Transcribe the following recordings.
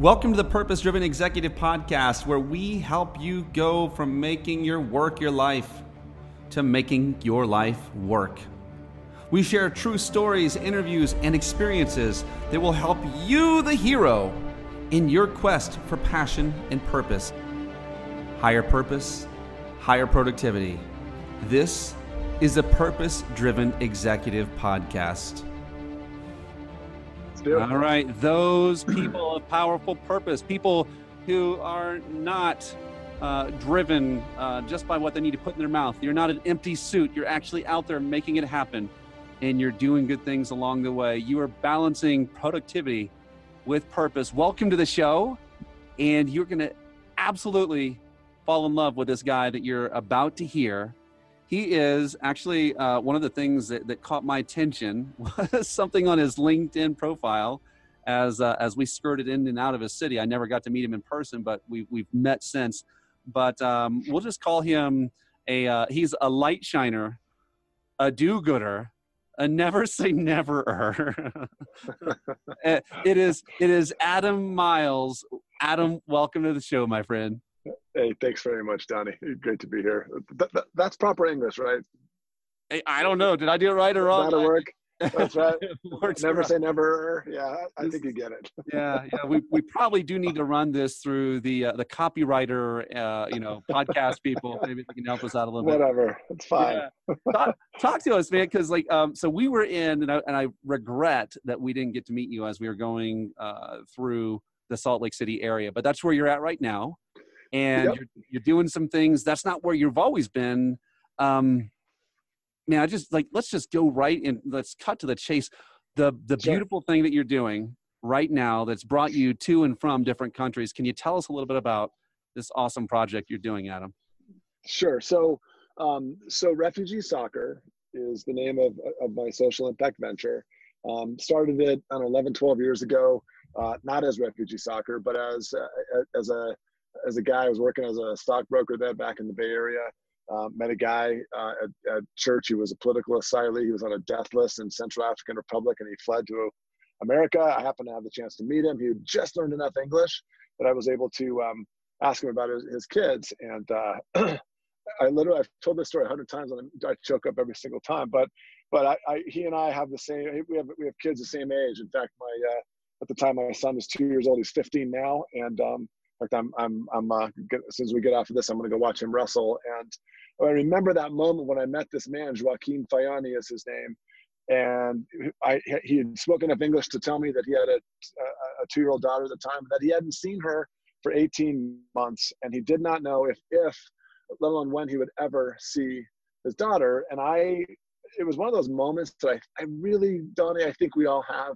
Welcome to the Purpose Driven Executive Podcast, where we help you go from making your work your life to making your life work. We share true stories, interviews, and experiences that will help you, the hero, in your quest for passion and purpose. Higher purpose, higher productivity. This is the Purpose Driven Executive Podcast. All right, those people of powerful purpose, people who are not uh, driven uh, just by what they need to put in their mouth. You're not an empty suit. You're actually out there making it happen, and you're doing good things along the way. You are balancing productivity with purpose. Welcome to the show, and you're going to absolutely fall in love with this guy that you're about to hear he is actually uh, one of the things that, that caught my attention was something on his LinkedIn profile as uh, as we skirted in and out of his city. I never got to meet him in person, but we we've met since. But um, we'll just call him a uh, he's a light shiner, a do-gooder, a never say never. it is it is Adam Miles. Adam, welcome to the show, my friend. Hey, thanks very much, Donnie. Great to be here. Th- th- that's proper English, right? Hey, I don't know. Did I do it right or wrong? That'll work. That's right. never say never. Yeah, I think you get it. yeah, yeah. We, we probably do need to run this through the uh, the copywriter, uh, you know, podcast people. Maybe they can help us out a little bit. Whatever, it's fine. Yeah. Talk, talk, to us, man, because like, um, so we were in, and I, and I regret that we didn't get to meet you as we were going uh, through the Salt Lake City area, but that's where you're at right now and yep. you're, you're doing some things. That's not where you've always been. Um man i just like let's just go right and let's cut to the chase. The the sure. beautiful thing that you're doing right now that's brought you to and from different countries can you tell us a little bit about this awesome project you're doing adam? Sure. So um so refugee soccer is the name of of my social impact venture. Um, started it on 11 12 years ago uh, not as refugee soccer but as uh, as a as a guy, I was working as a stockbroker there back in the Bay Area. Um, met a guy uh, at, at, church. He was a political asylee. He was on a death list in Central African Republic, and he fled to America. I happened to have the chance to meet him. He had just learned enough English that I was able to um, ask him about his, his kids. And uh, I literally, I've told this story a hundred times, and I choke up every single time. But but I, I, he and I have the same. We have we have kids the same age. In fact, my uh, at the time my son was two years old. He's 15 now, and um, fact, I'm I'm I'm uh, get, as soon as we get off of this, I'm going to go watch him wrestle. And I remember that moment when I met this man, Joaquin Fayani is his name, and I he had spoken enough English to tell me that he had a, a, a two-year-old daughter at the time, that he hadn't seen her for 18 months, and he did not know if if let alone when he would ever see his daughter. And I, it was one of those moments that I I really Donnie, I think we all have.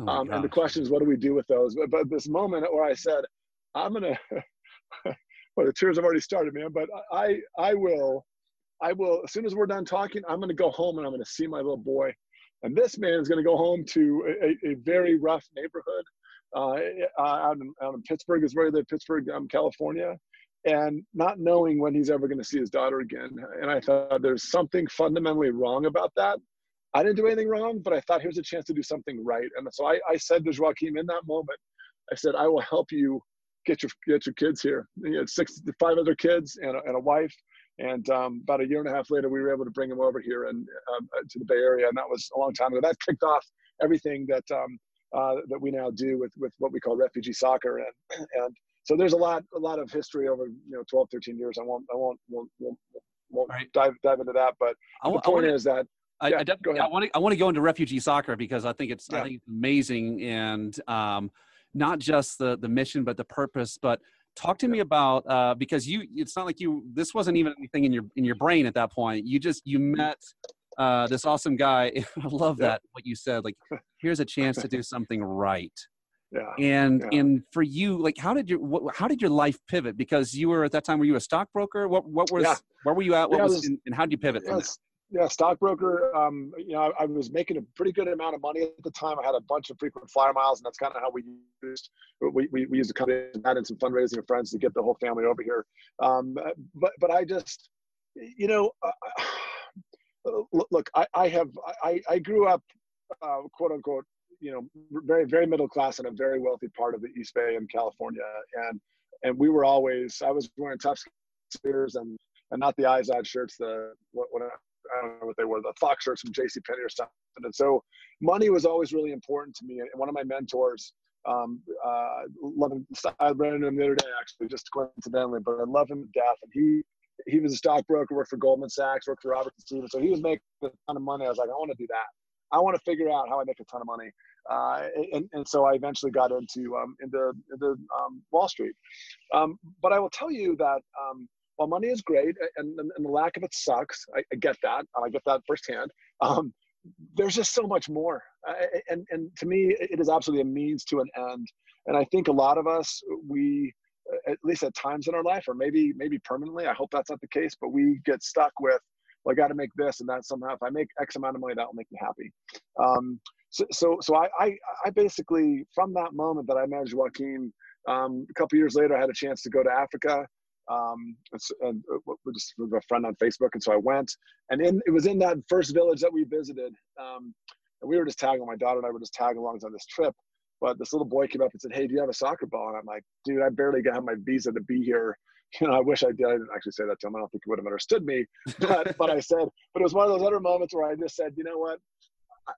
Oh um, and the question is, what do we do with those? But, but this moment where I said, I'm gonna. well, the tears have already started, man. But I, I will, I will. As soon as we're done talking, I'm gonna go home and I'm gonna see my little boy. And this man is gonna go home to a, a very rough neighborhood uh, out, in, out in Pittsburgh. Is where they Pittsburgh, um, California, and not knowing when he's ever gonna see his daughter again. And I thought there's something fundamentally wrong about that. I didn't do anything wrong, but I thought here's a chance to do something right. And so I, I said to Joaquin in that moment, I said, I will help you get your get your kids here. He had six, five other kids and a, and a wife. And um, about a year and a half later, we were able to bring him over here and um, uh, to the Bay Area, and that was a long time ago. That kicked off everything that um, uh, that we now do with with what we call refugee soccer, and and so there's a lot a lot of history over you know 12, 13 years. I won't I won't won't, won't, won't right. dive dive into that, but I, the point wanna, is that I, yeah, I, I want to I want to go into refugee soccer because I think it's yeah. I think it's amazing and um, not just the the mission but the purpose but talk to me about uh, because you it's not like you this wasn't even anything in your in your brain at that point. You just you met uh, this awesome guy. I love that what you said like here's a chance to do something right. Yeah and yeah. and for you like how did your what, how did your life pivot? Because you were at that time were you a stockbroker? What what was yeah. where were you at? What yeah, was, was and, how did you pivot from that yeah, stockbroker. Um, you know, I, I, was making a pretty good amount of money at the time. I had a bunch of frequent flyer miles, and that's kind of how we used we, we, we used to come in and some fundraising of friends to get the whole family over here. Um, but but I just, you know, uh, look, I, I have I, I grew up, uh, quote unquote, you know, very very middle class in a very wealthy part of the East Bay in California, and and we were always I was wearing tough and and not the Izod shirts, the what, what I don't know what they were, the Fox shirts from J.C. Penney or something. And so money was always really important to me. And one of my mentors, um, uh, love him. I ran into him the other day, actually, just coincidentally, but I love him to death. And he he was a stockbroker, worked for Goldman Sachs, worked for Robert. So he was making a ton of money. I was like, I want to do that. I want to figure out how I make a ton of money. Uh, and, and so I eventually got into um, into, into um, Wall Street. Um, but I will tell you that um, while money is great and, and, and, the lack of it sucks, I, I get that. I get that firsthand. Um, there's just so much more. and, and to me, it is absolutely a means to an end. And I think a lot of us, we, at least at times in our life, or maybe maybe permanently. I hope that's not the case, but we get stuck with, well, I got to make this and that somehow. If I make X amount of money, that will make me happy. Um, so so so I, I, I basically from that moment that I managed Joaquin, um, a couple years later, I had a chance to go to Africa. Um, and uh, just with a friend on Facebook, and so I went. And in it was in that first village that we visited. Um, and we were just tagging. My daughter and I were just tagging along on this trip. But this little boy came up and said, "Hey, do you have a soccer ball?" And I'm like, "Dude, I barely got my visa to be here. You know, I wish I did. I didn't actually say that to him. I don't think he would have understood me. But but I said, but it was one of those other moments where I just said, you know what?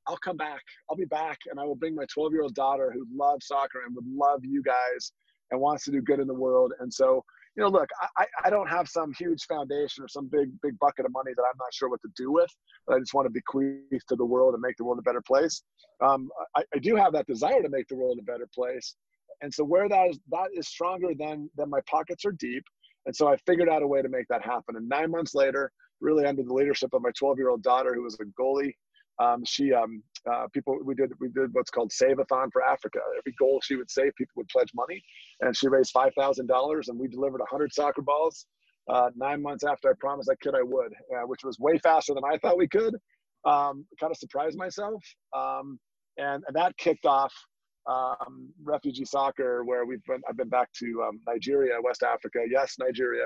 I'll come back. I'll be back, and I will bring my 12 year old daughter who loves soccer and would love you guys and wants to do good in the world. And so you know, look, I, I don't have some huge foundation or some big, big bucket of money that I'm not sure what to do with, but I just want to bequeath to the world and make the world a better place. Um, I, I do have that desire to make the world a better place. And so where that is, that is stronger than, than my pockets are deep. And so I figured out a way to make that happen. And nine months later, really under the leadership of my 12 year old daughter, who was a goalie um, she um, uh, people we did we did what's called save-a-thon for Africa. Every goal she would save, people would pledge money, and she raised five thousand dollars, and we delivered hundred soccer balls. Uh, nine months after I promised that kid I would, uh, which was way faster than I thought we could. Um, kind of surprised myself, um, and, and, that kicked off um, refugee soccer, where we've been. I've been back to um, Nigeria, West Africa. Yes, Nigeria.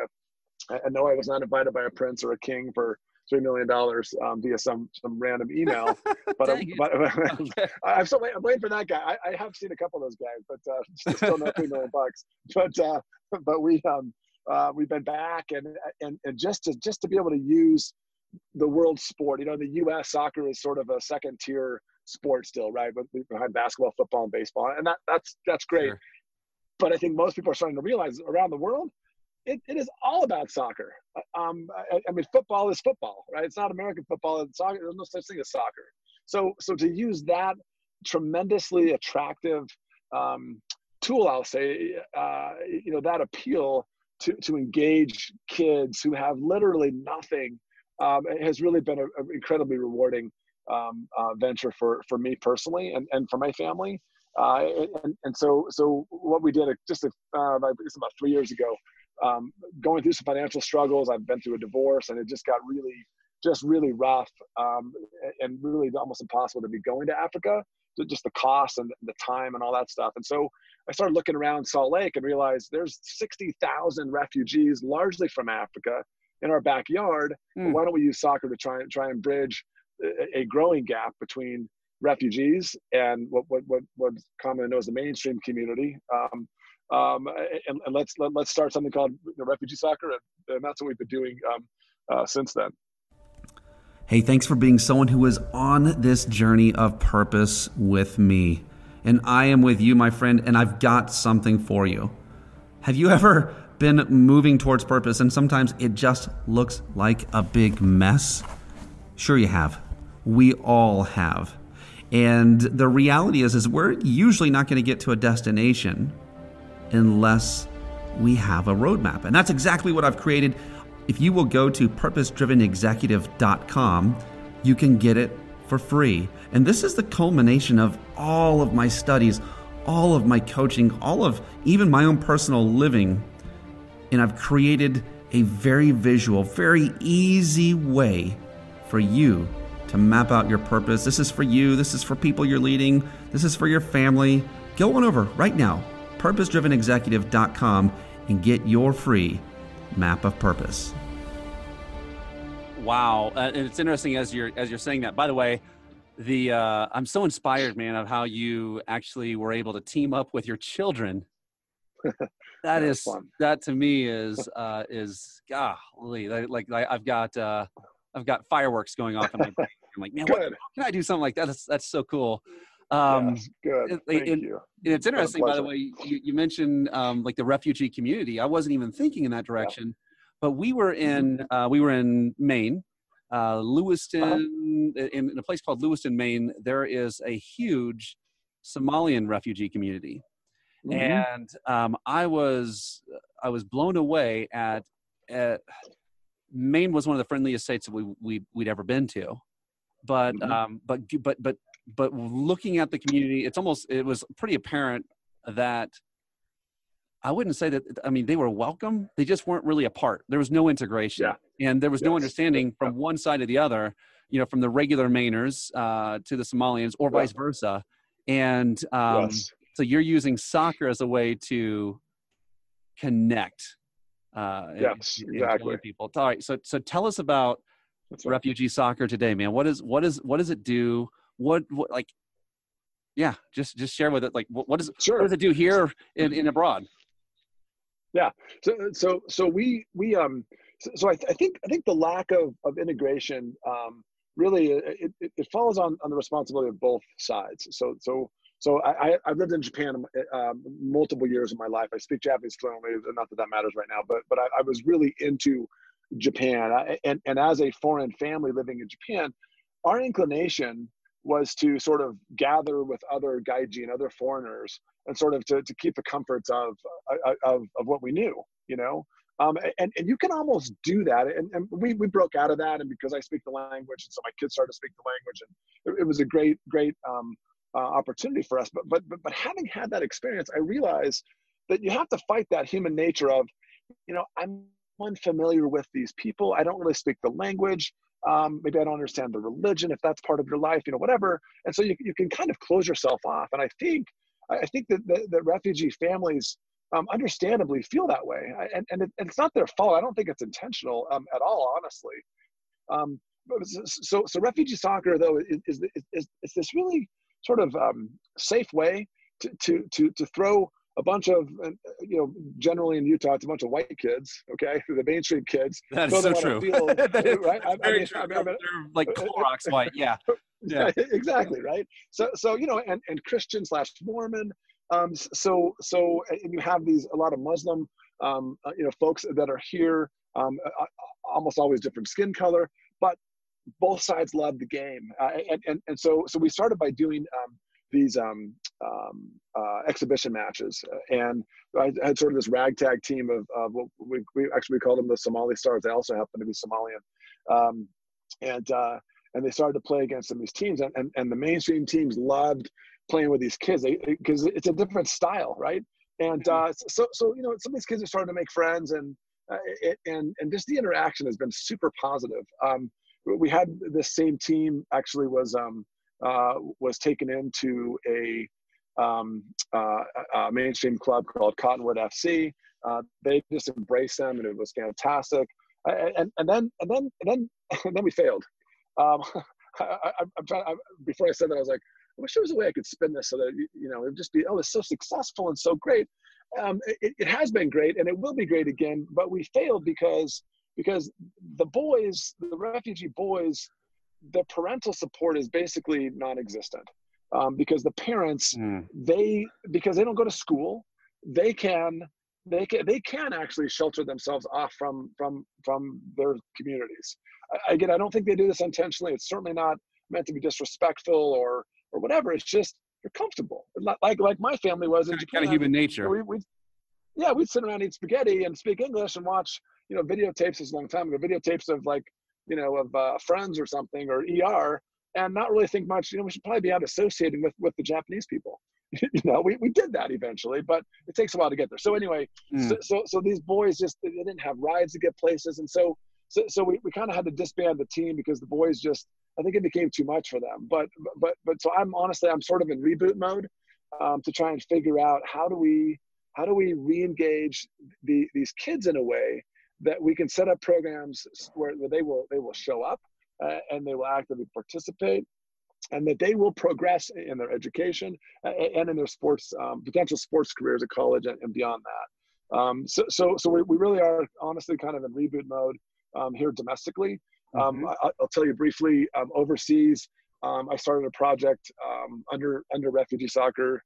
I know I was not invited by a prince or a king for three million dollars um, via some some random email. But, I'm, but I'm still waiting, I'm waiting for that guy. I, I, have seen a couple of those guys, but uh, still no three million bucks. But uh, but we um uh, we've been back and and and just to just to be able to use the world sport. You know, the U.S. soccer is sort of a second tier sport still, right? But behind basketball, football, and baseball, and that that's that's great. Sure. But I think most people are starting to realize around the world it, it is all about soccer. Uh, um, I, I, mean, football is football, right? It's not American football. It's soccer. There's no such thing as soccer. So, so to use that tremendously attractive um, tool, I'll say, uh, you know, that appeal to, to engage kids who have literally nothing um, has really been an incredibly rewarding um, uh, venture for, for me personally and, and for my family. Uh, and, and so, so what we did just a, uh, about three years ago um, going through some financial struggles. I've been through a divorce, and it just got really, just really rough, um, and really almost impossible to be going to Africa. Just the cost and the time and all that stuff. And so I started looking around Salt Lake and realized there's 60,000 refugees, largely from Africa, in our backyard. Mm. Why don't we use soccer to try and try and bridge a, a growing gap between refugees and what what what what's commonly known as the mainstream community. Um, um, and, and, let's let, us let us start something called know, refugee soccer, and, and, that's what we've been doing um, uh, since then. Hey, thanks for being someone who is on this journey of purpose with me. And I am with you, my friend, and I've got something for you. Have you ever been moving towards purpose and sometimes it just looks like a big mess? Sure you have. We all have. And the reality is is we're usually not going to get to a destination unless we have a roadmap. And that's exactly what I've created. If you will go to purposedrivenexecutive.com, you can get it for free. And this is the culmination of all of my studies, all of my coaching, all of even my own personal living. And I've created a very visual, very easy way for you to map out your purpose. This is for you, this is for people you're leading, this is for your family. Go on over right now purposedrivenexecutive.com and get your free map of purpose. Wow, uh, and it's interesting as you're as you're saying that. By the way, the uh, I'm so inspired, man, of how you actually were able to team up with your children. that is fun. that to me is uh, is golly, like, like I, I've got uh, I've got fireworks going off in my brain. I'm like, man, what, can I do something like that? That's that's so cool. Um, yes, good. Thank it- you. and it's interesting, by the way, you, you mentioned um, like the refugee community. I wasn't even thinking in that direction, but we were in Mm-hmm. uh, we were in Maine, uh, Lewiston, Uh-huh. in, in a place called Lewiston, Maine. There is a huge Somalian refugee community, Mhm. and um, I was I was blown away at, at Maine was one of the friendliest states that we, we we'd ever been to, but Mhm. um, but but but but looking at the community, it's almost it was pretty apparent that I wouldn't say that I mean they were welcome. They just weren't really a part. There was no integration, Yeah. and there was no understanding from one side to the other. You know, from the regular Mainers uh, to the Somalians, or vice versa. And um, yes. so you're using soccer as a way to connect. Uh, Yes, and exactly. people. All right. So so tell us about That's right. refugee soccer today, man. What is what is what does it do? What what like? Yeah, just just share with it. Like, what, what does what does it do here in, in abroad? Yeah so, so, so we, we, um, so, so I, th- I think, I think the lack of, of integration, um, really, uh, it, it, it falls on, on the responsibility of both sides. So, so, so I, I- I've lived in Japan um, multiple years of my life. I speak Japanese fluently, not that that matters right now, but, but I, I was really into Japan. I, and, and as a foreign family living in Japan, our inclination was to sort of gather with other gaijin and other foreigners and sort of to, to keep the comforts of, uh, of, of what we knew, you know? Um, and, and you can almost do that. And, and we, we broke out of that. And because I speak the language, and so my kids started to speak the language, and it, it was a great, great um, uh, opportunity for us. But, but, but, but having had that experience, I realized that you have to fight that human nature of, you know, I'm unfamiliar with these people. I don't really speak the language. Um, maybe I don't understand the religion, if that's part of your life, you know, whatever. And so you, you can kind of close yourself off. And I think, I think that, that, that refugee families um, understandably feel that way. I- And, and, it, and it's not their fault. I don't think it's intentional um, at all, honestly. Um, so, so refugee soccer, though, is, is, is, is, is this really sort of um, safe way to, to, to, to throw a bunch of, uh, you know, generally in Utah, it's a bunch of white kids, okay, the mainstream kids. That throw so them on a true. field, right? I- I mean, true. I mean, They're, like Clorox white. Yeah. Yeah. exactly right so so you know and and christian slash mormon um so so and you have these a lot of muslim um uh, you know folks that are here um uh, uh, almost always different skin color but both sides love the game uh, and, and and so so we started by doing um these um, um, uh, exhibition matches, and I had sort of this ragtag team of, of what we, we actually called them the Somali Stars. They also happen to be Somalian, um, and uh, and they started to play against some of these teams. And, and, and the mainstream teams loved playing with these kids. Because it's a different style right? And uh, so so you know some of these kids are starting to make friends and uh, it, and and just the interaction has been super positive. Um, we had this same team actually was um, uh, was taken into a um, uh, a mainstream club called Cottonwood FC. Uh, they just embraced them, and it was fantastic. And, and, then and then and then and then we failed. Um, I, I'm trying. I, before I said that, I was like, I wish there was a way I could spin this so that you know it'd just be, oh, it's so successful and so great. Um, it, it has been great, and it will be great again. But we failed because because the boys, the refugee boys, the parental support is basically non-existent. Um, because the parents, Mm. they because they don't go to school, they can they can they can actually shelter themselves off from from from their communities I- again i don't think they do this intentionally it's certainly not meant to be disrespectful or or whatever it's just you're comfortable like like my family was in Kind japan of human nature. we, we yeah we'd sit around eat spaghetti and speak english and watch you know videotapes is a long time ago videotapes of like you know of uh, friends or something or er and not really think much you know we should probably be out associating with with the japanese people. You know we, we did that eventually but it takes a while to get there. So anyway Mm. so, so so these boys just they didn't have rides to get places and so so, so we, we kind of had to disband the team because the boys just i think it became too much for them. But but but so i'm honestly i'm sort of in reboot mode um, to try and figure out how do we how do we re-engage the, these kids in a way that we can set up programs where, where they will they will show up uh, and they will actively participate and that they will progress in their education and in their sports um, potential sports careers at college and, and beyond that. Um, so, so, so we, we really are honestly kind of in reboot mode um, here domestically. Um, mm-hmm. I, will tell you briefly. Um, overseas, um, I started a project under under refugee soccer.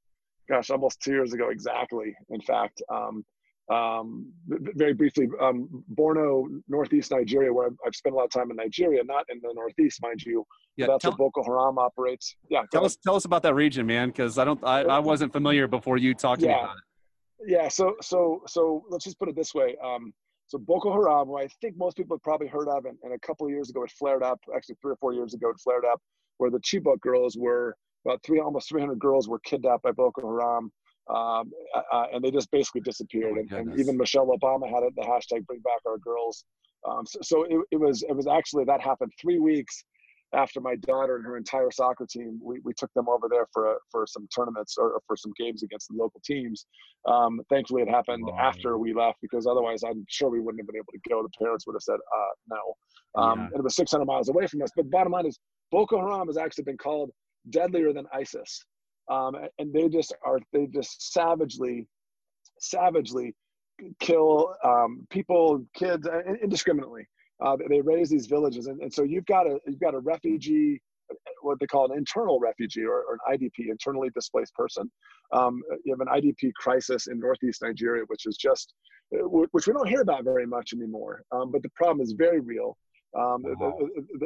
Gosh, almost two years ago exactly. In fact, um, very briefly, um, Borno, northeast Nigeria, where I've, I've, spent a lot of time in Nigeria, not in the northeast, mind you. Yeah, that's tell, where Boko Haram operates. Yeah, tell us tell us about that region, man, because I don't I, I wasn't familiar before you talked to yeah. me about it. Yeah, so so so let's just put it this way. Um, so Boko Haram, I think most people have probably heard of, and, and a couple of years ago it flared up. Actually, three or four years ago it flared up, where the Chibok girls were about three, almost 300 girls were kidnapped by Boko Haram um, uh, uh, and they just basically disappeared. Oh and, and, even Michelle Obama had it, the hashtag "Bring Back Our Girls." Um, so, so it, it, was it was actually that happened three weeks after my daughter and her entire soccer team. We, we took them over there for a, for some tournaments or, or, for some games against the local teams. Um, thankfully, it happened wow. after we left because otherwise, I'm sure we wouldn't have been able to go. The parents would have said uh, no. Um, yeah. And it was 600 miles away from us. But bottom line is, Boko Haram has actually been called deadlier than ISIS um, and they just are they just savagely savagely kill um, people kids indiscriminately. Uh, they raze these villages. And, and so you've got a you've got a refugee what they call an internal refugee or, or an idp internally displaced person. Um, you have an idp crisis in northeast nigeria which is just which we don't hear about very much anymore. Um, but the problem is very real um, wow.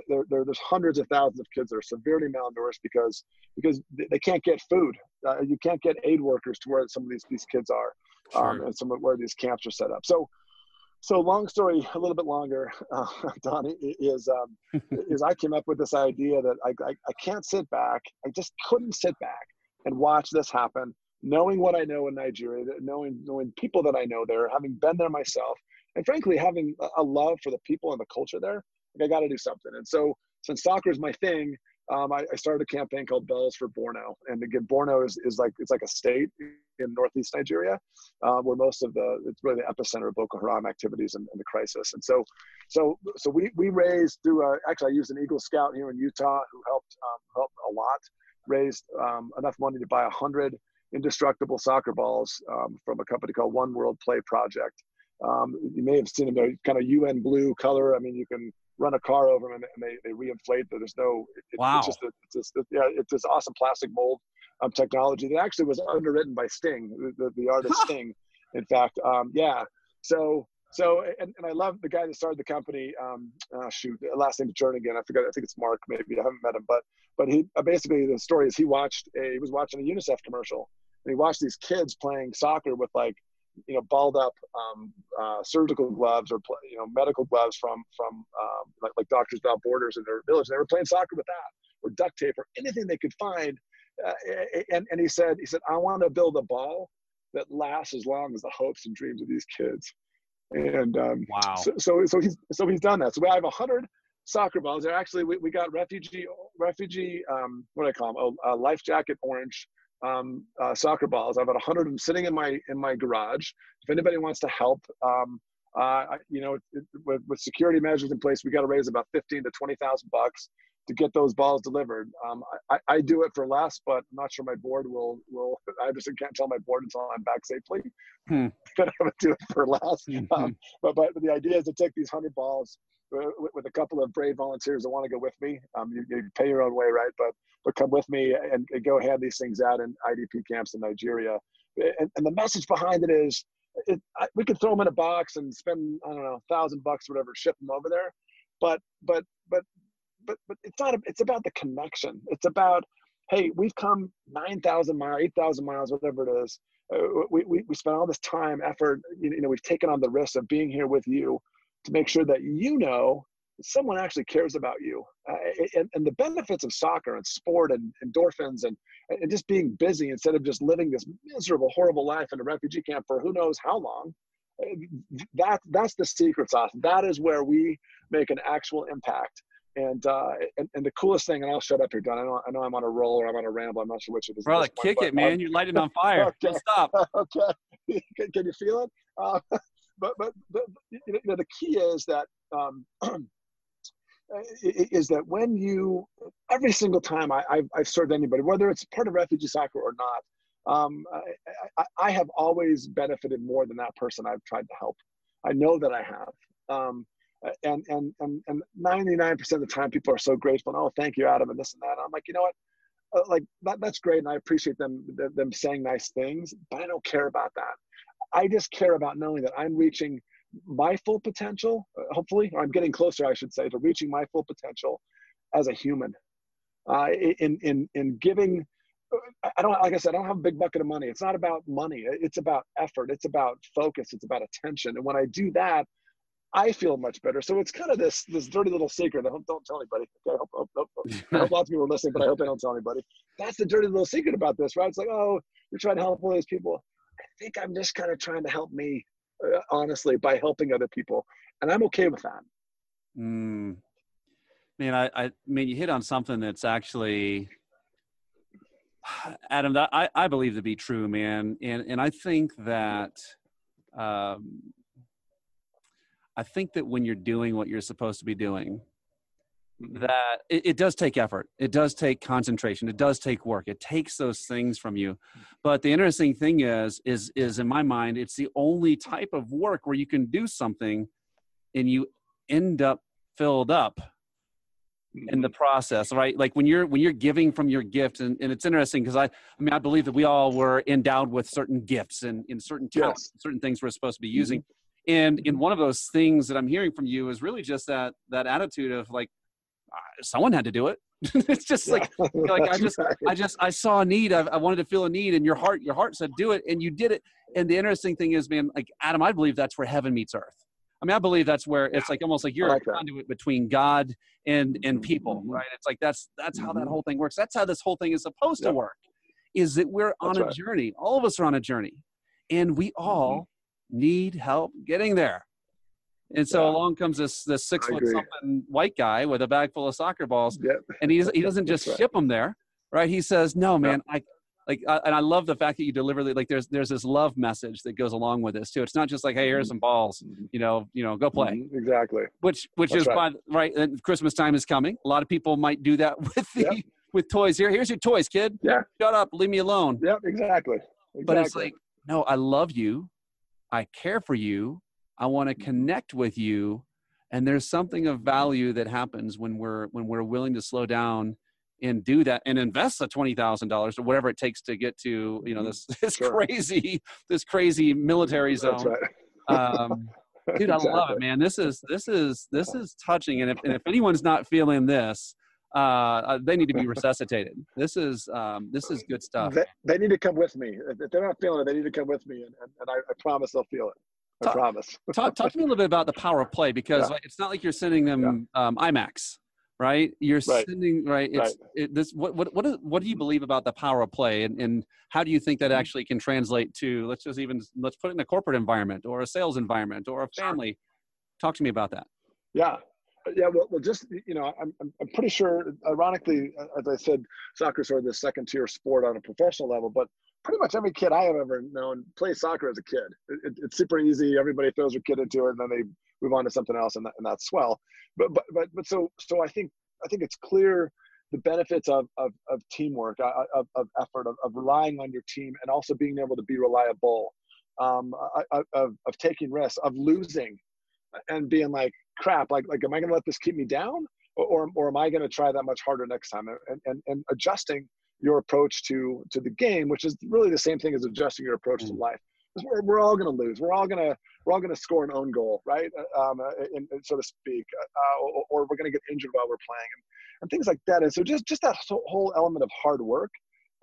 there, there, there's hundreds of thousands of kids that are severely malnourished because because they can't get food. Uh, you can't get aid workers to where some of these these kids are, um, and some of where these camps are set up. So, so long story, a little bit longer, uh, Donnie is um, is I came up with this idea that I, I I can't sit back. I just couldn't sit back and watch this happen, knowing what I know in Nigeria, knowing knowing people that I know there, having been there myself, and frankly having a love for the people and the culture there I got to do something. And so since soccer is my thing, um, I, I, started a campaign called Balls for Borno. And again, Borno is, is like it's like a state in northeast Nigeria, uh, where most of the it's really the epicenter of Boko Haram activities and, and the crisis. And so, so so we we raised through a, actually I used an Eagle Scout here in Utah who helped um, helped a lot, raised um, enough money to buy a hundred indestructible soccer balls um, from a company called One World Play Project. Um, you may have seen them; they're kind of UN blue color. I mean, you can run a car over them and, they, they reinflate. There's no, it, wow. it's just, a, it's just, yeah, it's this awesome plastic mold um, technology that actually was underwritten by Sting, the, the artist Sting. In fact, um, yeah. So, so, and, and I love the guy that started the company. Um, uh, shoot, last name is Jahnigen. I forgot. I think it's Mark. Maybe I haven't met him, but but he uh, basically the story is he watched a he was watching a UNICEF commercial and he watched these kids playing soccer with like you know balled up um, uh, surgical gloves or you know medical gloves from from um, like, like Doctors Without Borders in their village. They were playing soccer with that or duct tape or anything they could find. Uh, and and he said he said I want to build a ball that lasts as long as the hopes and dreams of these kids. And um, wow. So, so, so he's so he's done that. So we have a hundred soccer balls. They're actually we, we got refugee refugee um, what do I call them? Oh, uh, life jacket orange um, uh, soccer balls. I've got a hundred of them sitting in my in my garage. If anybody wants to help, um, uh, you know, it, with, with, security measures in place, we got to raise about fifteen to twenty thousand bucks to get those balls delivered. Um, I, I, do it for less, but I'm not sure my board will will. I just can't tell my board until I'm back safely. Hmm. but I would do it for less. Mm-hmm. Um, but but the idea is to take these hundred balls with, with, a couple of brave volunteers that want to go with me. Um, you, you, pay your own way, right? But but come with me and, and, go hand these things out in IDP camps in Nigeria. And, and the message behind it is, it, I, we could throw them in a box and spend I don't know a thousand bucks, whatever, ship them over there. But but but but but it's not. It's about the connection. It's about hey, we've come nine thousand miles, eight thousand miles, whatever it is. Uh, we, we, we spent all this time, effort, you know, we've taken on the risk of being here with you to make sure that you know someone actually cares about you. Uh, and, and, the benefits of soccer and sport and endorphins and, and just being busy instead of just living this miserable, horrible life in a refugee camp for who knows how long. Uh, that, that's the secret sauce. That is where we make an actual impact. And, uh, and, and the coolest thing, and I'll shut up here, Don. I know, I know I'm on a roll or I'm on a ramble. I'm not sure which it is. Brother, kick point, it, man. You're lighting on fire. okay. Don't stop. okay. Can, can you feel it? Uh, but but the, you know, the key is that um, is that when you every single time I, have I've served anybody, whether it's part of refugee soccer or not, um, I, I, have always benefited more than that person I've tried to help. I know that I have. Um, and, and, and, and 99% of the time people are so grateful. And, oh, thank you, Adam, and this and that. And I'm like, you know what? Uh, like that, that's great. And I appreciate them, them saying nice things, but I don't care about that. I just care about knowing that I'm reaching my full potential, uh, hopefully, or I'm getting closer, I should say, to reaching my full potential as a human. Uh, in, in, in giving I don't, like I said, I don't have a big bucket of money. It's not about money. It's about effort. It's about focus. It's about attention. And when I do that, I feel much better. So it's kind of this this dirty little secret. I hope don't tell anybody. Okay, I hope, hope, hope, I hope lots of people are listening, but I hope they don't tell anybody. That's the dirty little secret about this, right? It's like, oh, you're trying to help all these people. Think I'm just kind of trying to help me, uh, honestly, by helping other people, and I'm okay with that. Mm. Man, I, I mean, you hit on something that's actually Adam, that I, I believe to be true, man, and and I think that, um, I think that when you're doing what you're supposed to be doing. That it, it, does take effort, it does take concentration, it does take work, it takes those things from you. But the interesting thing is, is is in my mind, it's the only type of work where you can do something, and you end up filled up in the process right like when you're when you're giving from your gift and, and it's interesting because i i mean i believe that we all were endowed with certain gifts and in certain talents yes. certain things we're supposed to be mm-hmm. using mm-hmm. and in one of those things that i'm hearing from you is really just that that attitude of like someone had to do it it's just yeah. like like i just right. i just i saw a need I, I wanted to feel a need and your heart your heart said do it and you did it and the interesting thing is man like adam i believe that's where heaven meets earth I mean, I believe that's where it's like almost like you're like a conduit between God and and people, mm-hmm. right? It's like that's that's how that mm-hmm. whole thing works. That's how this whole thing is supposed yep. to work. Is that we're on that's a right. journey. All of us are on a journey, and we mm-hmm. all mm-hmm. need help getting there. And so yeah. along comes this this six foot something white guy with a bag full of soccer balls, yep. and he he doesn't just right. ship them there, right? He says, "No, man, I like uh, and i love the fact that you deliberately like there's there's this love message that goes along with this too it's not just like hey here's mm-hmm. some balls mm-hmm. you know you know go play mm-hmm. exactly which which That's is right. by right and christmas time is coming a lot of people might do that with the yep. with toys here here's your toys kid yeah shut up leave me alone yep exactly, exactly. but it's like no i love you i care for you i want to connect with you and there's something of value that happens when we're when we're willing to slow down and do that and invest the twenty thousand dollars or whatever it takes to get to you know mm-hmm. this this sure. crazy this crazy military zone. Right. um, dude, exactly. I love it, man. This is this is this is touching, and if and if anyone's not feeling this, uh, uh, they need to be resuscitated. This is um, this is good stuff. They, they, need to come with me. If they're not feeling it, they need to come with me, and, and, and I, I, promise they'll feel it. I talk, promise. talk, talk to me a little bit about the power of play because yeah. like, it's not like you're sending them yeah. um, IMAX right? You're right. sending right. It's right. It, this. What what what, is, what do you believe about the power of play, and and how do you think that mm-hmm. actually can translate to let's just even let's put it in a corporate environment or a sales environment or a family. Talk to me about that. Yeah. Yeah, well, well, just you know, I'm, I'm pretty sure. Ironically, as I said, soccer is sort of the second tier sport on a professional level, but pretty much every kid I have ever known plays soccer as a kid. It, it, it's super easy. Everybody throws their kid into it, and then they move on to something else, and, that, and that's swell. But but but but so so I think I think it's clear the benefits of of, of teamwork, uh, of, of effort, of, of relying on your team, and also being able to be reliable, um, of, of taking risks, of losing, and being like crap, like like am I going to let this keep me down, or or, or am I going to try that much harder next time, and and and adjusting your approach to to the game, which is really the same thing as adjusting your approach mm-hmm. to life we're, we're all going to lose. We're all going to we're all going to score an own goal, right? Uh, um, uh, in, in, so to speak, uh, or, or, we're going to get injured while we're playing, and, and things like that. And so just just that whole element of hard work.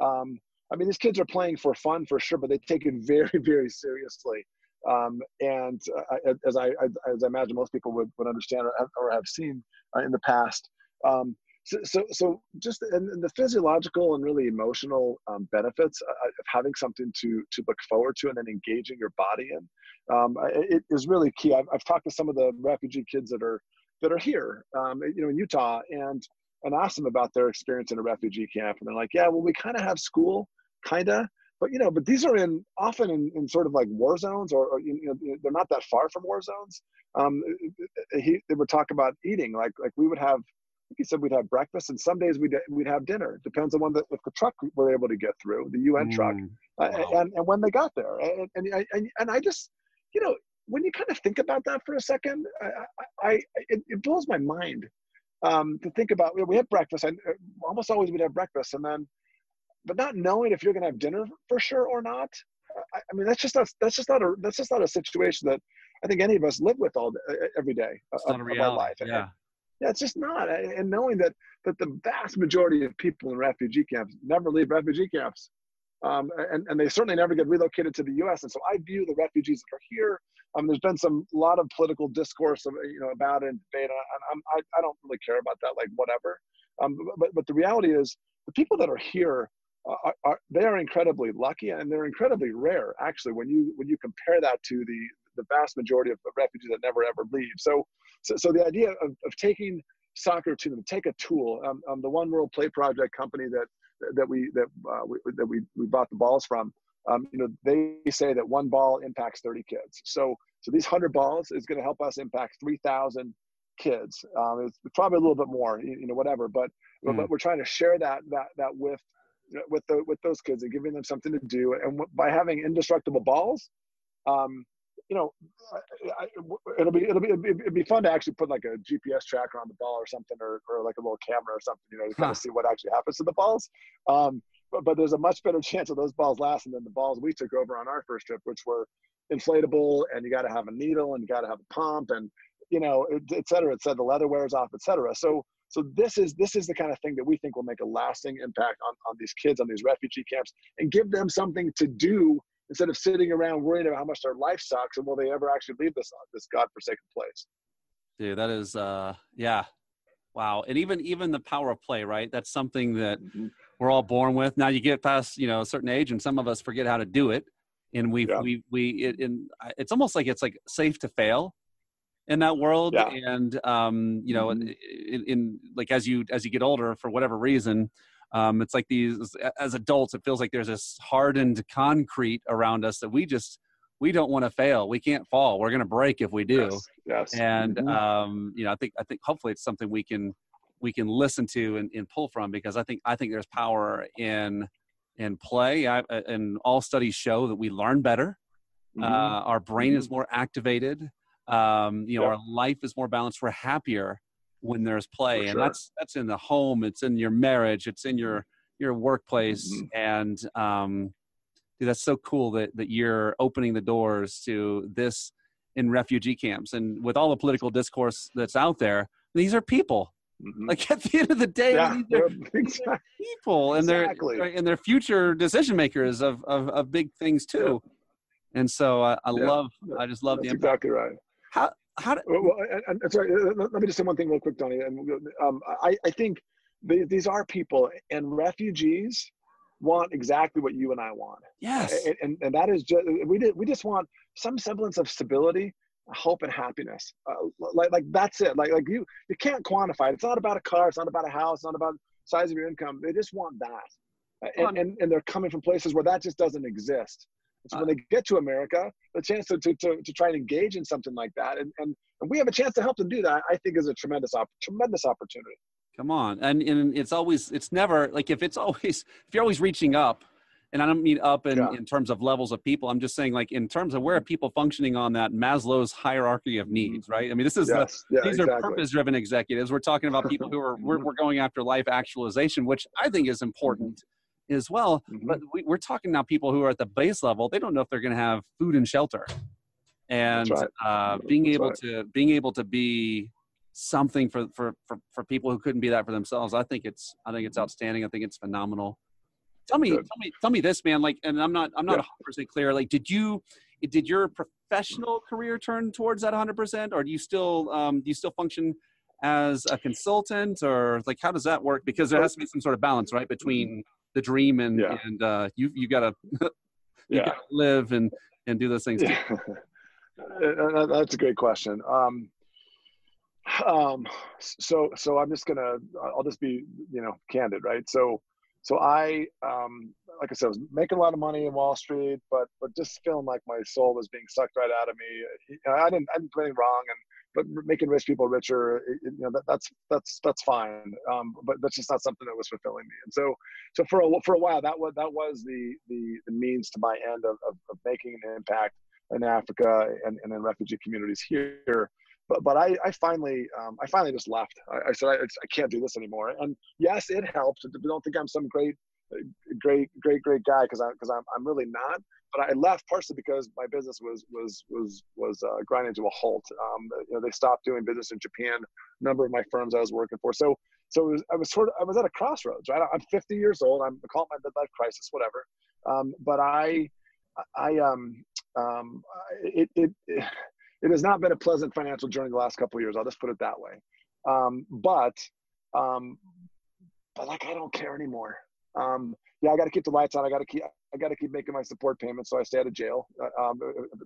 Um, I mean, these kids are playing for fun for sure, but they take it very very seriously. Um, and uh, as I as I imagine most people would, would understand or have, seen uh, in the past, um, so, so, so just and the physiological and really emotional um, benefits uh, of having something to to look forward to and then engaging your body in um, it is really key. I've, I've talked to some of the refugee kids that are that are here, um, you know, in Utah, and and asked them about their experience in a refugee camp, and they're like, yeah, well, we kind of have school, kinda, but you know, but these are in often in, in sort of like war zones, or, or you know, they're not that far from war zones. Um, he they would talk about eating, like like we would have. He said we'd have breakfast, and some days we'd we'd have dinner. Depends on when the if the truck we're able to get through the UN mm, truck, wow. uh, and and when they got there, and and and, and I just, you know, when you kind of think about that for a second, I, I, I it, it, blows my mind um, to think about. We have breakfast. I, uh, almost always we'd have breakfast, and then but not knowing if you're going to have dinner for sure or not. I, I, mean, that's just not that's just not a that's just not a situation that I think any of us live with all every day it's of, of our life. Yeah. And, yeah, it's just not. And knowing that that the vast majority of people in refugee camps never leave refugee camps, um, and and they certainly never get relocated to the U.S. And so I view the refugees that are here. Um, there's been some lot of political discourse, of, you know, about it and debate, and I, I don't really care about that. Like whatever. Um, but but the reality is, the people that are here are, are, they are incredibly lucky and they're incredibly rare actually when you when you compare that to the the vast majority of refugees that never ever leave. So so, so the idea of, of taking soccer to them take a tool um, um, the one world play project company that that we that uh, we, that we, we bought the balls from um, you know they say that one ball impacts 30 kids. So so these 100 balls is going to help us impact 3000 kids. Um, it's probably a little bit more you know whatever but mm. but we're trying to share that that that with with the with those kids and giving them something to do. And by having indestructible balls, um, you know, I, I, it'll be it'll be it'd be fun to actually put like a GPS tracker on the ball or something, or, or like a little camera or something, you know, to kind huh. of see what actually happens to the balls. Um, but, but there's a much better chance of those balls lasting than the balls we took over on our first trip, which were inflatable, and you got to have a needle, and you got to have a pump, and you know, et, et cetera, et cetera. The leather wears off, et cetera. So so this is this is the kind of thing that we think will make a lasting impact on, on these kids on these refugee camps and give them something to do instead of sitting around worrying about how much their life sucks and will they ever actually leave this this godforsaken place. Dude, that is uh yeah. Wow. And even even the power of play, right? That's something that mm-hmm. we're all born with. Now you get past, you know, a certain age and some of us forget how to do it. And we yeah. we we it, and it's almost like it's like safe to fail in that world yeah. and um, you know mm-hmm. in, in, like as you as you get older for whatever reason um, it's like these as adults it feels like there's this hardened concrete around us that we just we don't want to fail we can't fall we're going to break if we do yes, yes. and mm-hmm. um, you know i think i think hopefully it's something we can we can listen to and, and pull from because i think i think there's power in in play I, and all studies show that we learn better mm-hmm. uh, our brain mm-hmm. is more activated um, you know, our life is more balanced. We're happier when there's play, sure. and that's that's in the home. It's in your marriage. It's in your your workplace, mm-hmm. and um, dude, that's so cool that that you're opening the doors to this in refugee camps, and with all the political discourse that's out there, these are people. Mm-hmm. Like at the end of the day, yeah, these are, exactly. people, and exactly. they're and they're future decision makers of of, of big things too. Yeah. And so I, I yeah. love, I just love That's the impact. exactly right. How how? Do, well, and, and, sorry, uh, let me just say one thing real quick, Donnie. And um, I I think these are people and refugees want exactly what you and I want. Yes. And, and, and that is just we did we just want some semblance of stability, hope, and happiness. Uh, like like that's it. Like like you you can't quantify it. It's not about a car. It's not about a house. It's not about size of your income. They just want that. And, and, and they're coming from places where that just doesn't exist. So when they get to America, the chance to, to, to, to, try and engage in something like that, and, and, and we have a chance to help them do that, I think is a tremendous, op- tremendous opportunity. Come on. And, and it's always, it's never like if it's always, if you're always reaching up, and I don't mean up in, yeah. in terms of levels of people. I'm just saying like in terms of where are people functioning on that Maslow's hierarchy of mm-hmm. needs, right? I mean, this is yes. the, yeah, these exactly. are purpose-driven executives. We're talking about people who are we're, we're going after life actualization, which I think is important as well. Mm-hmm. But we, are talking now people who are at the base level. They don't know if they're going to have food and shelter, and right. uh, being That's able right. to being able to be something for, for for for people who couldn't be that for themselves. I think it's I think it's outstanding. I think it's phenomenal. Tell me, Good. tell me, tell me this, man. Like, and I'm not I'm not 100 yeah. percent clear. Like, did you did your professional career turn towards that 100 percent, or do you still um, do you still function as a consultant, or like how does that work? Because there has to be some sort of balance, right, between the dream and yeah. and uh, you you gotta you yeah. gotta live and and do those things. Yeah. That's a great question. Um, um, so so I'm just gonna I'll just be you know candid, right? So so I um, like I said, was making a lot of money in Wall Street, but but just feeling like my soul was being sucked right out of me. I didn't I didn't do anything wrong, and but making rich people richer, you know, that, that's that's that's fine. Um, but that's just not something that was fulfilling me. And so so for a for a while, that was that was the the, the means to my end of, of, of making an impact in Africa and, and in refugee communities here but but I, I finally um, I finally just left. I, I said I, I, can't do this anymore. And yes, it helped. Don't think I'm some great great great great guy because I because I'm I'm really not. But I left partially because my business was was was was uh, grinding to a halt. Um, you know, they stopped doing business in Japan. A number of my firms I was working for. So so was, I was sort of I was at a crossroads. Right, I'm 50 years old. I'm call it my midlife crisis, whatever. Um, but I I um um it, it, it it has not been a pleasant financial journey the last couple of years. I'll just put it that way. Um, but, um, but like I don't care anymore. Um, yeah, I got to keep the lights on. I got to keep. I got to keep making my support payments, so I stay out of jail uh, um,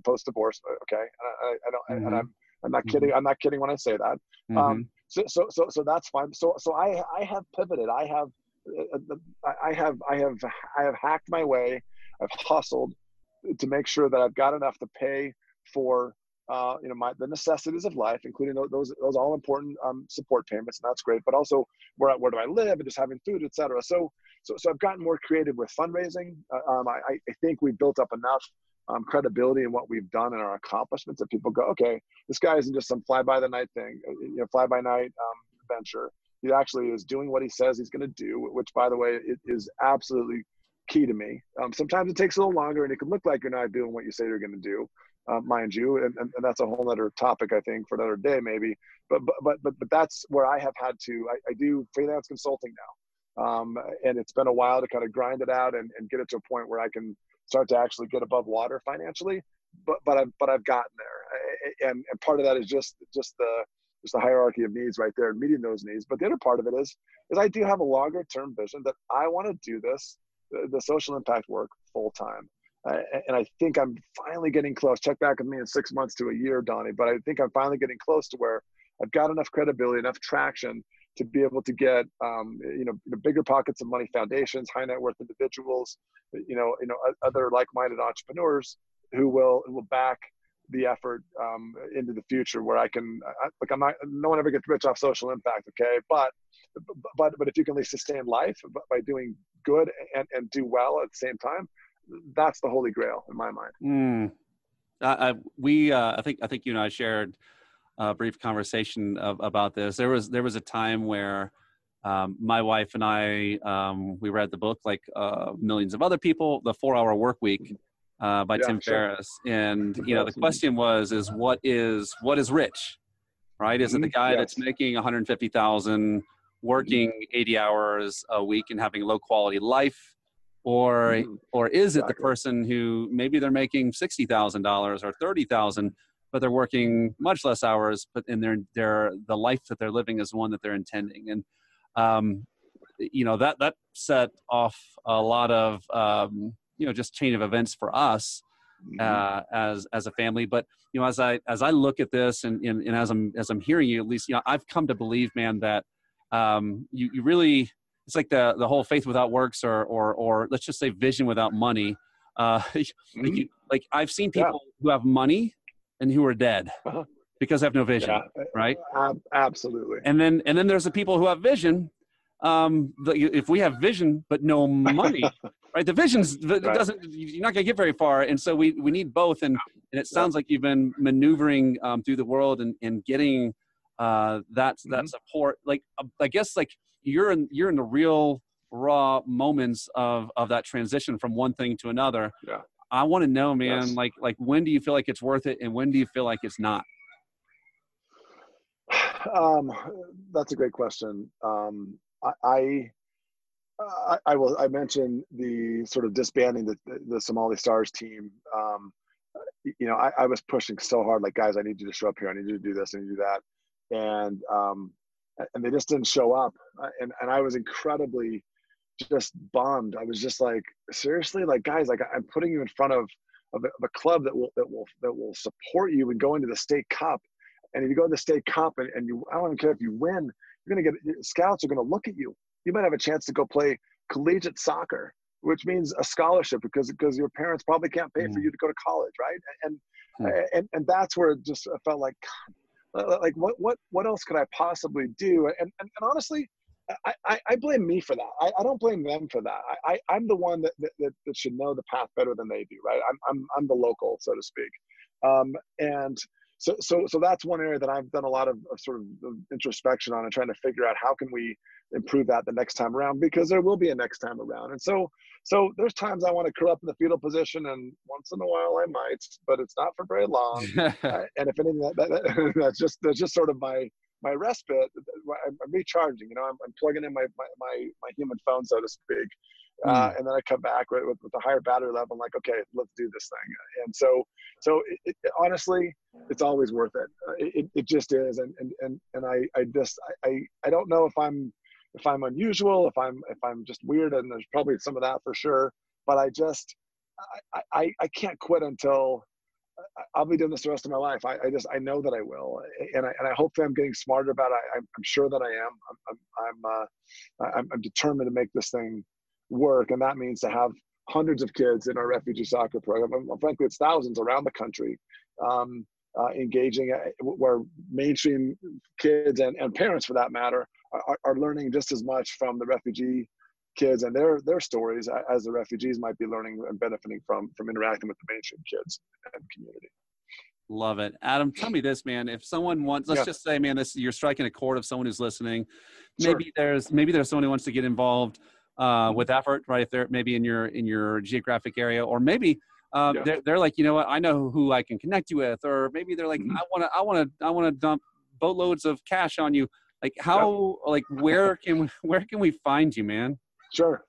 post divorce. Uh, okay, I, I, don't, mm-hmm. and I'm I'm not kidding. Mm-hmm. I'm not kidding when I say that. Um, mm-hmm. Um, so, so so so that's fine. So so I I have pivoted. I have uh, uh I have I have I have hacked my way. I've hustled to make sure that I've got enough to pay for uh, you know, my, the necessities of life, including those those all important um, support payments, and that's great. But also, where where do I live, and just having food, etc. So, so so I've gotten more creative with fundraising. Uh, um, I, I think we've built up enough um, credibility in what we've done and our accomplishments that people go, okay, this guy isn't just some fly by the night thing, uh, you know, fly by night um, venture. He actually is doing what he says he's going to do, which, by the way, it is absolutely key to me. Um, sometimes it takes a little longer, and it can look like you're not doing what you say you're going to do uh, mind you, and, and, and, that's a whole other topic, I think, for another day maybe. But but but but, but that's where I have had to. I, I do freelance consulting now, um, and it's been a while to kind of grind it out and, and get it to a point where I can start to actually get above water financially. But but I've but I've gotten there, and and part of that is just just the just the hierarchy of needs right there and meeting those needs. But the other part of it is is I do have a longer term vision that I want to do this the, the social impact work full time and I think I'm finally getting close. Check back with me in six months to a year, Donnie. But I think I'm finally getting close to where I've got enough credibility, enough traction to be able to get um, you know bigger pockets of money, foundations, high net worth individuals, you know, you know, other like-minded entrepreneurs who will will back the effort um, into the future where I can I, like I'm not no one ever gets rich off social impact, okay? But but but if you can at least sustain life by doing good and, and do well at the same time, that's the holy grail in my mind. Mm. I, we, uh, I think, I think you and I shared a brief conversation of, about this. There was, there was a time where um, my wife and I, um, we read the book like uh, millions of other people, The Four Hour Work Week uh, by yeah, Tim sure. Ferriss, and you know the question was, is what is what is rich, right? Is it the mm-hmm. guy yes. that's making 150,000, working 80 hours a week and having low quality life? Or mm-hmm. or is it the person who maybe they're making sixty thousand dollars or thirty thousand, but they're working much less hours, but in their their the life that they're living is one that they're intending, and um, you know that that set off a lot of um, you know just chain of events for us mm-hmm. uh, as as a family. But you know, as I as I look at this and, and, and as I'm as I'm hearing you, at least you know, I've come to believe, man, that um, you you really it's like the the whole faith without works or or or let's just say vision without money uh mm-hmm. like, you, like i've seen people yeah. who have money and who are dead uh-huh. because they have no vision yeah. right absolutely and then and then there's the people who have vision um the, if we have vision but no money right the vision's right. doesn't you're not going to get very far and so we we need both and and it sounds yeah. like you've been maneuvering um, through the world and and getting uh that mm-hmm. that support like uh, i guess like you're in you're in the real raw moments of of that transition from one thing to another yeah i want to know man yes. like like when do you feel like it's worth it and when do you feel like it's not um that's a great question um i, I I, I will. I mentioned the sort of disbanding the, the Somali Stars team. Um, you know, I, I was pushing so hard, like, guys, I need you to show up here. I need you to do this. I need to do that. And um, and they just didn't show up. And, and I was incredibly just bummed. I was just like, seriously, like guys, like I'm putting you in front of, of a, of a club that will, that will, that will support you and go into the state cup. And if you go to the state cup and, and you, I don't even care if you win, you're going to get scouts are going to look at you. You might have a chance to go play collegiate soccer. which means a scholarship because because your parents probably can't pay mm. for you to go to college, right? And mm. and and that's where it just felt like, God, like what what what else could I possibly do? And and, and honestly, I, I, I, blame me for that. I, I, don't blame them for that. I, I, am the one that, that, that, should know the path better than they do, right? I'm, I'm, I'm the local, so to speak. Um, and so, so, so that's one area that I've done a lot of, of sort of introspection on and trying to figure out how can we improve that the next time around because there will be a next time around. And so, so there's times I want to curl up in the fetal position, and once in a while I might, but it's not for very long. uh, and if anything, that, that, that's just that's just sort of my my respite, I'm, I'm recharging. You know, I'm, I'm, plugging in my, my, my my human phone, so to speak, mm. uh, and then I come back with, with, with a higher battery level. I'm like, okay, let's do this thing. And so, so it, it, honestly, it's always worth it. Uh, it, it just is. And and and and I I just I I don't know if I'm if I'm unusual, if I'm if I'm just weird, and there's probably some of that for sure. But I just I I, I can't quit until I'll be doing this the rest of my life. I, I just I know that I will, and I and I hope that I'm getting smarter about it. I, am sure that I am. I'm I'm I'm, uh, I'm, I'm determined to make this thing work, and that means to have hundreds of kids in our refugee soccer program. And frankly, it's thousands around the country. Um, uh, engaging uh, where mainstream kids and, and parents for that matter are, are learning just as much from the refugee kids and their their stories as the refugees might be learning and benefiting from from interacting with the mainstream kids and community. Love it, Adam. Tell me this, man. If someone wants, let's yeah. just say, man, this you're striking a chord of someone who's listening. Maybe sure. there's maybe there's someone who wants to get involved uh, with effort, right? If they're maybe in your in your geographic area, or maybe um, yeah. they're, they're like, you know what, I know who I can connect you with, or maybe they're like, mm-hmm. I want to, I want to, I want to dump boatloads of cash on you. Like how, like where can where can we find you, man? Sure.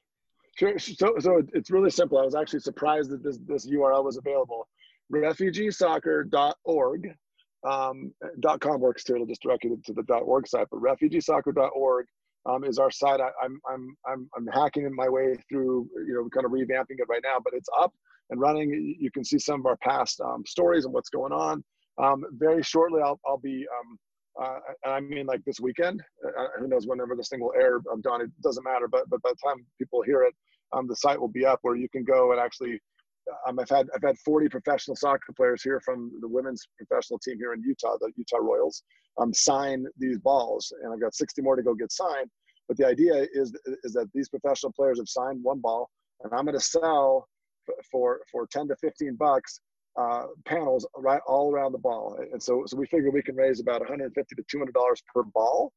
Sure. So, so it's really simple. I was actually surprised that this, this URL was available. RefugeeSoccer.org. Um, .com works too. It'll just direct you to the dot .org site. But RefugeeSoccer.org um, is our site. I, I'm, I'm, I'm, I'm hacking in my way through, you know, kind of revamping it right now, but it's up and running. You can see some of our past um, stories and what's going on. Um, very shortly, I'll, I'll be um, uh, I mean, like this weekend. Uh, who knows whenever this thing will air? I'm done. It doesn't matter. But but by the time people hear it, um, the site will be up where you can go and actually. Um, I've had I've had 40 professional soccer players here from the women's professional team here in Utah, the Utah Royals, um, sign these balls, and I've got 60 more to go get signed. But the idea is is that these professional players have signed one ball, and I'm going to sell for for 10 to 15 bucks uh, panels right all around the ball. And so, so we figure we can raise about 150 to 200 dollars per ball,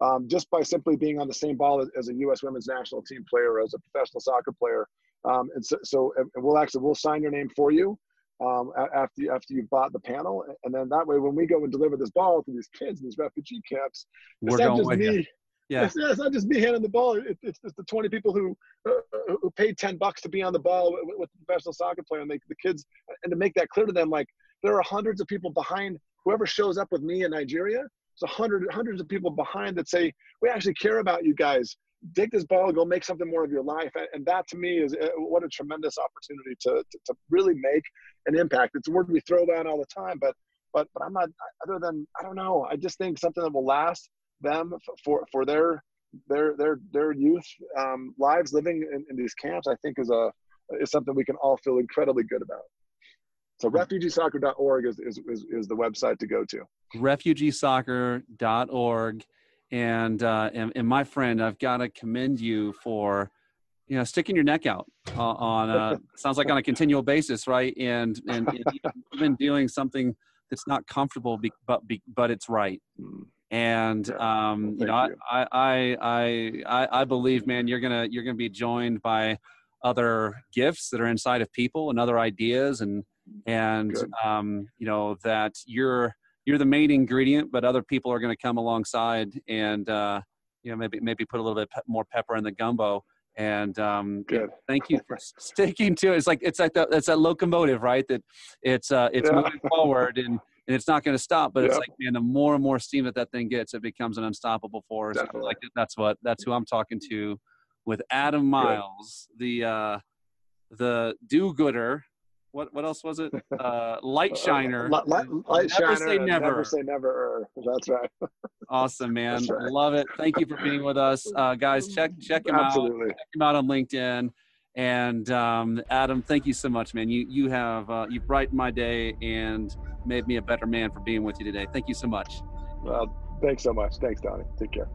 um, just by simply being on the same ball as, as, a U.S. Women's National Team player as a professional soccer player. Um, and so, so and we'll actually we'll sign your name for you um, after you, after you've bought the panel, and then that way when we go and deliver this ball to these kids in these refugee camps, we're going with me. You. Yeah. It's, it's, not just me handing the ball. It, it's, it's the 20 people who uh, uh who paid 10 bucks to be on the ball with, with the professional soccer player and they, the kids, and to make that clear to them, like there are hundreds of people behind whoever shows up with me in Nigeria. There's a hundred, hundreds of people behind that say, we actually care about you guys. Take this ball, go make something more of your life. And that to me is uh, what a tremendous opportunity to, to, to really make an impact. It's a word we throw around all the time, but, but, but I'm not, other than, I don't know, I just think something that will last them for for their their their their youth um, lives living in, in, these camps, I think is a is something we can all feel incredibly good about. So hmm. refugeesoccer.org is, is, is, is the website to go to. Refugeesoccer.org. And, uh, and, and my friend, I've got to commend you for, you know, sticking your neck out uh, on, uh, sounds like on a continual basis, right? And, and, and even doing something that's not comfortable, be, but, be, but it's right. Hmm and um, you know, you. I, I, I, I, I believe, man, you're gonna you're gonna be joined by other gifts that are inside of people and other ideas, and and um, you know that you're you're the main ingredient, but other people are going to come alongside and uh, you know maybe maybe put a little bit pe- more pepper in the gumbo. And um, Good. thank you for sticking to it. It's like it's like that it's that locomotive, right? That it's uh, it's yeah. moving forward and and it's not going to stop. But it's like, man, the more and more steam that that thing gets, it becomes an unstoppable force. Like that's what that's who I'm talking to with Adam Miles, the uh, the do-gooder. What what else was it? Uh, light shiner. Uh, light, light never shiner. Say never. never say never. That's right. awesome, man. Right. Love it. Thank you for being with us, uh, guys. Check check him Absolutely. out. Check him out on LinkedIn And um, Adam, thank you so much, man. You you have uh, you brightened my day and made me a better man for being with you today. Thank you so much. Well, thanks so much. Thanks, Donnie. Take care.